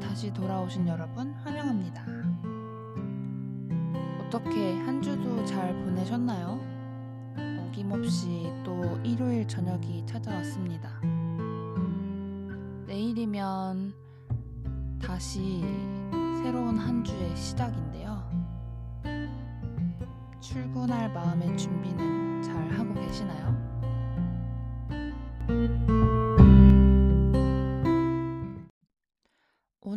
다시 돌아오신 여러분 환영합니다. 어떻게 한 주도 잘 보내셨나요? 어김없이 또 일요일 저녁이 찾아왔습니다. 내일이면 다시 새로운 한 주의 시작인데요. 출근할 마음의 준비는 잘 하고 계시나요?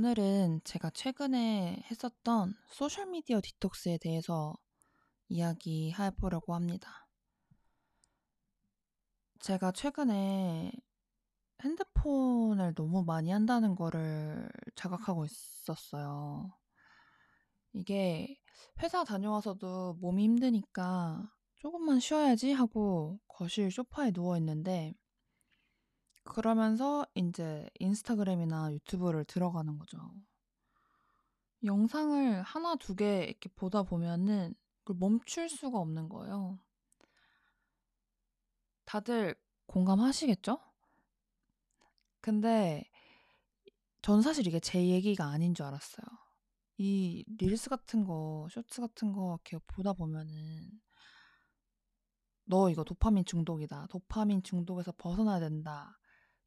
오늘은 제가 최근에 했었던 소셜미디어 디톡스에 대해서 이야기해 보려고 합니다. 제가 최근에 핸드폰을 너무 많이 한다는 거를 자각하고 있었어요. 이게 회사 다녀와서도 몸이 힘드니까 조금만 쉬어야지 하고 거실 소파에 누워 있는데 그러면서 인제 인스타그램이나 유튜브를 들어가는 거죠. 영상을 하나 두개 이렇게 보다 보면은 그걸 멈출 수가 없는 거예요. 다들 공감하시겠죠? 근데 전 사실 이게 제 얘기가 아닌 줄 알았어요. 이 릴스 같은 거, 쇼츠 같은 거 이렇게 보다 보면은 "너 이거 도파민 중독이다. 도파민 중독에서 벗어나야 된다."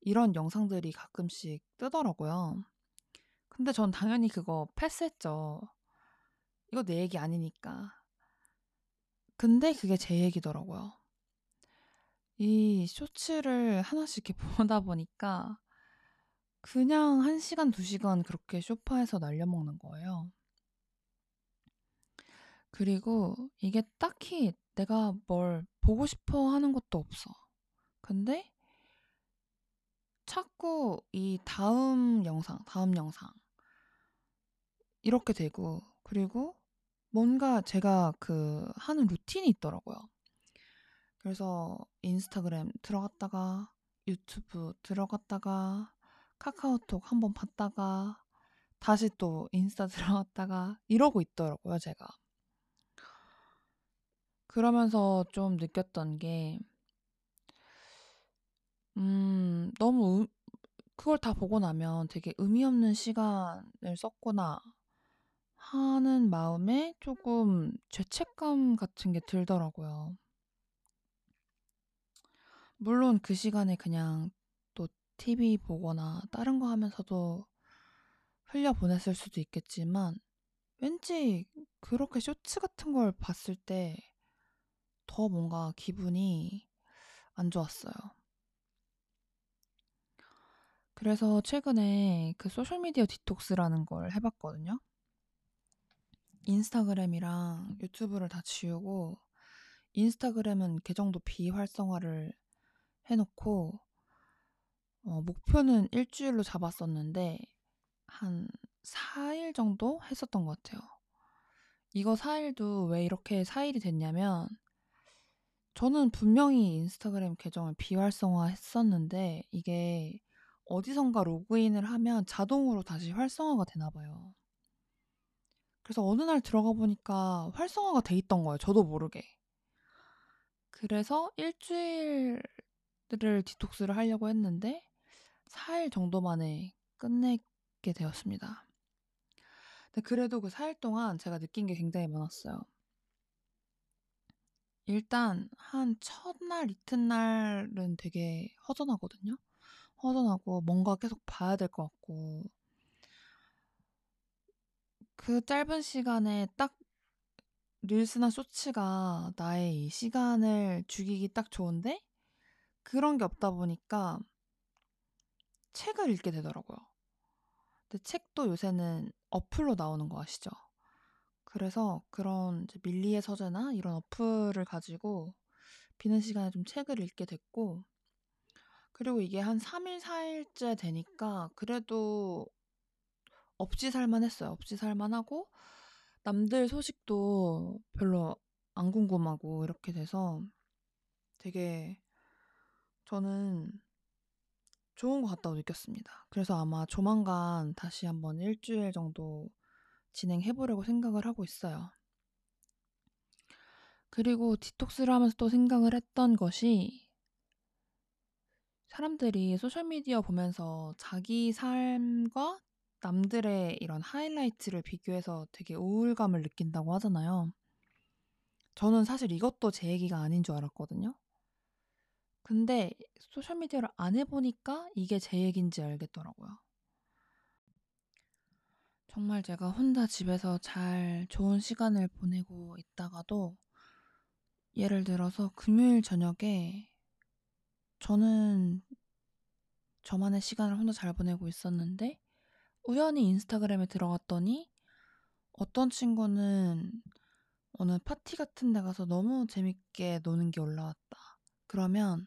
이런 영상들이 가끔씩 뜨더라고요. 근데 전 당연히 그거 패스했죠. 이거 내 얘기 아니니까. 근데 그게 제 얘기더라고요. 이 쇼츠를 하나씩 이렇게 보다 보니까 그냥 1 시간 2 시간 그렇게 소파에서 날려먹는 거예요. 그리고 이게 딱히 내가 뭘 보고 싶어 하는 것도 없어. 근데 자꾸 이 다음 영상, 다음 영상 이렇게 되고 그리고 뭔가 제가 그 하는 루틴이 있더라고요. 그래서 인스타그램 들어갔다가 유튜브 들어갔다가 카카오톡 한번 봤다가 다시 또 인스타 들어갔다가 이러고 있더라고요, 제가. 그러면서 좀 느꼈던 게 음 너무 음 그걸 다 보고 나면 되게 '의미 없는 시간을 썼구나.' 하는 마음에 쪼금 죄책감 같은 게 들더라고요. 물론 그 시간에 그냥 또 TV 보거나 다른 거 하면서도 흘려 보냈을 수도 있겠지만 왠지 그렇게 쇼츠 같은 걸 봤을 때 더 뭔가 기분이 안 좋았어요. 그래서 최근에 그 소셜미디어 디톡스라는 걸 해 봤거든요. 인스타그램이랑 유튜브를 다 지우고 인스타그램은 계정도 비활성화를 해 놓고 어 목표는 1 주일로 잡았었는데 한 4일 정도 했었던 것 같아요. 이거 4 일도 왜 이렇게 4 일이 됐냐면 저는 분명히 인스타그램 계정을 비활성화 했었는데 이게 어디선가 로그인을 하면 자동으로 다시 활성화가 되나 봐요. 그래서 어느 날 들어가 보니까 활성화가 돼 있던 거예요, 저도 모르게. 그래서 1 주일을 디톡스를 하려고 했는데 4일 정도 만에 끝내게 되었습니다. 근데 그래도 그 4일 동안 제가 느낀 게 굉장히 많았어요. 일단 한 첫날 이튿날은 되게 허전하거든요. 허전하고 뭔가 계속 봐야 될 것 같고 그 짧은 시간에 딱 릴스나 쇼츠가 나의 이 시간을 죽이기 딱 좋은데 그런 게 없다 보니까 책을 읽게 되더라고요. 근데 책도 요새는 어플로 나오는 거 아시죠? 그래서 그런 밀리의 서재나 이런 어플을 가지고 비는 시간에 좀 책을 읽게 됐고 그리고 이게 한 3일 4일째 되니까 그래도 없이 살만했어요. 없이 살만하고 남들 소식도 별로 안 궁금하고 이렇게 돼서 되게 저는 좋은 것 같다고 느꼈습니다. 그래서 아마 조만간 다시 한번 1 주일 정도 진행해 보려고 생각을 하고 있어요. 그리고 디톡스를 하면서 또 생각을 했던 것이 사람들이 소셜 미디어 보면서 자기 삶과 남들의 이런 하이라이트를 비교해서 되게 우울감을 느낀다고 하잖아요. 저는 사실 이것도 제 얘기가 아닌 줄 알았거든요. 근데 소셜미디어를 안 해보니까 이게 제 얘기인지 알겠더라고요. 정말 제가 혼자 집에서 잘 좋은 시간을 보내고 있다가도 예를 들어서 금요일 저녁에 저는 저만의 시간을 혼자 잘 보내고 있었는데 우연히 인스타그램에 들어갔더니 어떤 친구는 어느 파티 같은 데 가서 너무 재밌게 노는 게 올라왔다. 그러면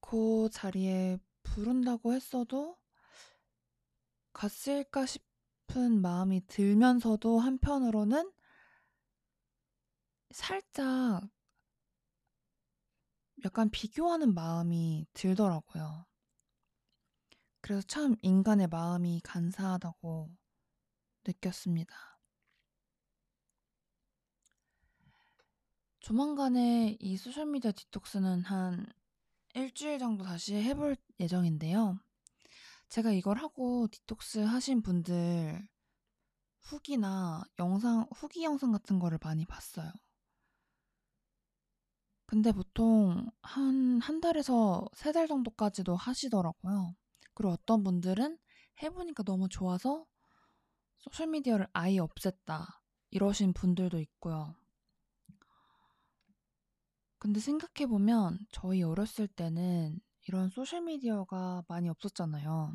그 자리에 부른다고 했어도 갔을까 싶은 마음이 들면서도 한편으로는 살짝 약간 비교하는 마음이 들더라고요. 그래서 참 인간의 마음이 간사하다고 느꼈습니다. 조만간에 이 소셜미디어 디톡스는 한 일주일 정도 다시 해볼 예정인데요. 제가 이걸 하고 디톡스 하신 분들 후기나 영상, 후기 영상 같은 거를 많이 봤어요. 근데 보통 한, 한 달에서 세달 정도까지도 하시더라고요. 그리고 어떤 분들은 해 보니까 너무 좋아서 소셜 미디어를 아예 없앴다. 이러신 분들도 있고요. 근데 생각해 보면 저희 어렸을 때는 이런 소셜 미디어가 많이 없었잖아요.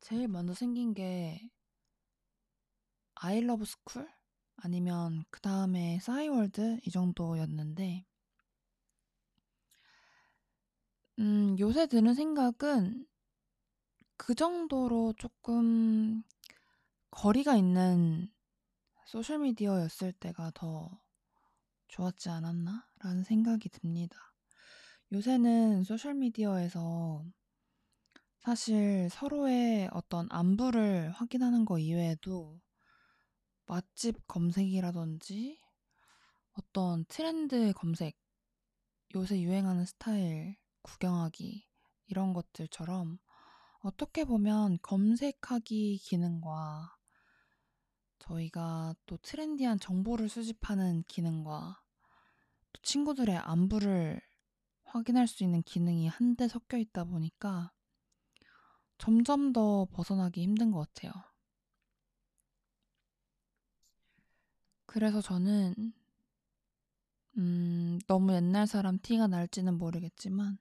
제일 먼저 생긴 게 아이 러브 스쿨? 아니면 그 다음에 싸이월드 이 정도였는데 음, 요새 드는 생각은 그 정도로 조금 거리가 있는 소셜 미디어였을 때가 더 좋았지 않았나? 라는 생각이 듭니다. 요새는 소셜 미디어에서 사실 서로의 어떤 안부를 확인하는 거 이외에도 맛집 검색이라든지 어떤 트렌드 검색, 요새 유행하는 스타일 구경하기 이런 것들처럼 어떻게 보면 검색하기 기능과 저희가 또 트렌디한 정보를 수집하는 기능과 또 친구들의 안부를 확인할 수 있는 기능이 한데 섞여 있다 보니까 점점 더 벗어나기 힘든 것 같아요. 그래서 저는, 음, 너무 옛날 사람 티가 날지는 모르겠지만,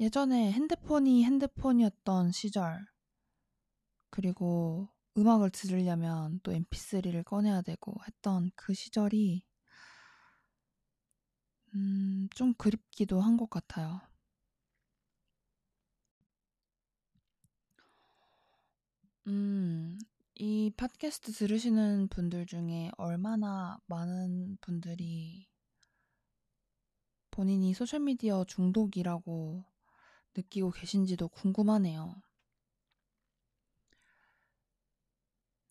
예전에 핸드폰이 핸드폰이었던 시절, 그리고 음악을 들으려면 또 mp3를 꺼내야 되고 했던 그 시절이 음, 좀 그립기도 한 것 같아요. 음, 이 팟캐스트 들으시는 분들 중에 얼마나 많은 분들이 본인이 소셜미디어 중독이라고 느끼고 계신지도 궁금하네요.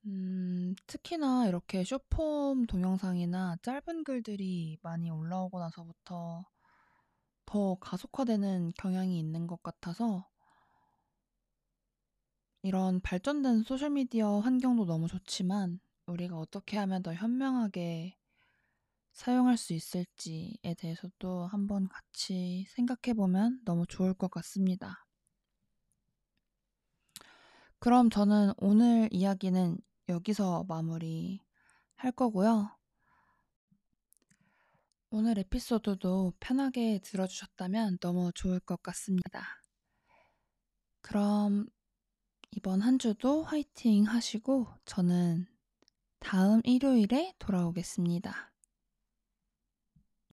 음, 특히나 이렇게 쇼폼 동영상이나 짧은 글들이 많이 올라오고 나서부터 더 가속화되는 경향이 있는 것 같아서 이런 발전된 소셜미디어 환경도 너무 좋지만 우리가 어떻게 하면 더 현명하게 사용할 수 있을지에 대해서도 한번 같이 생각해 보면 너무 좋을 것 같습니다. 그럼 저는 오늘 이야기는 여기서 마무리 할 거고요. 오늘 에피소드도 편하게 들어주셨다면 너무 좋을 것 같습니다. 그럼 이번 한 주도 화이팅 하시고 저는 다음 일요일에 돌아오겠습니다.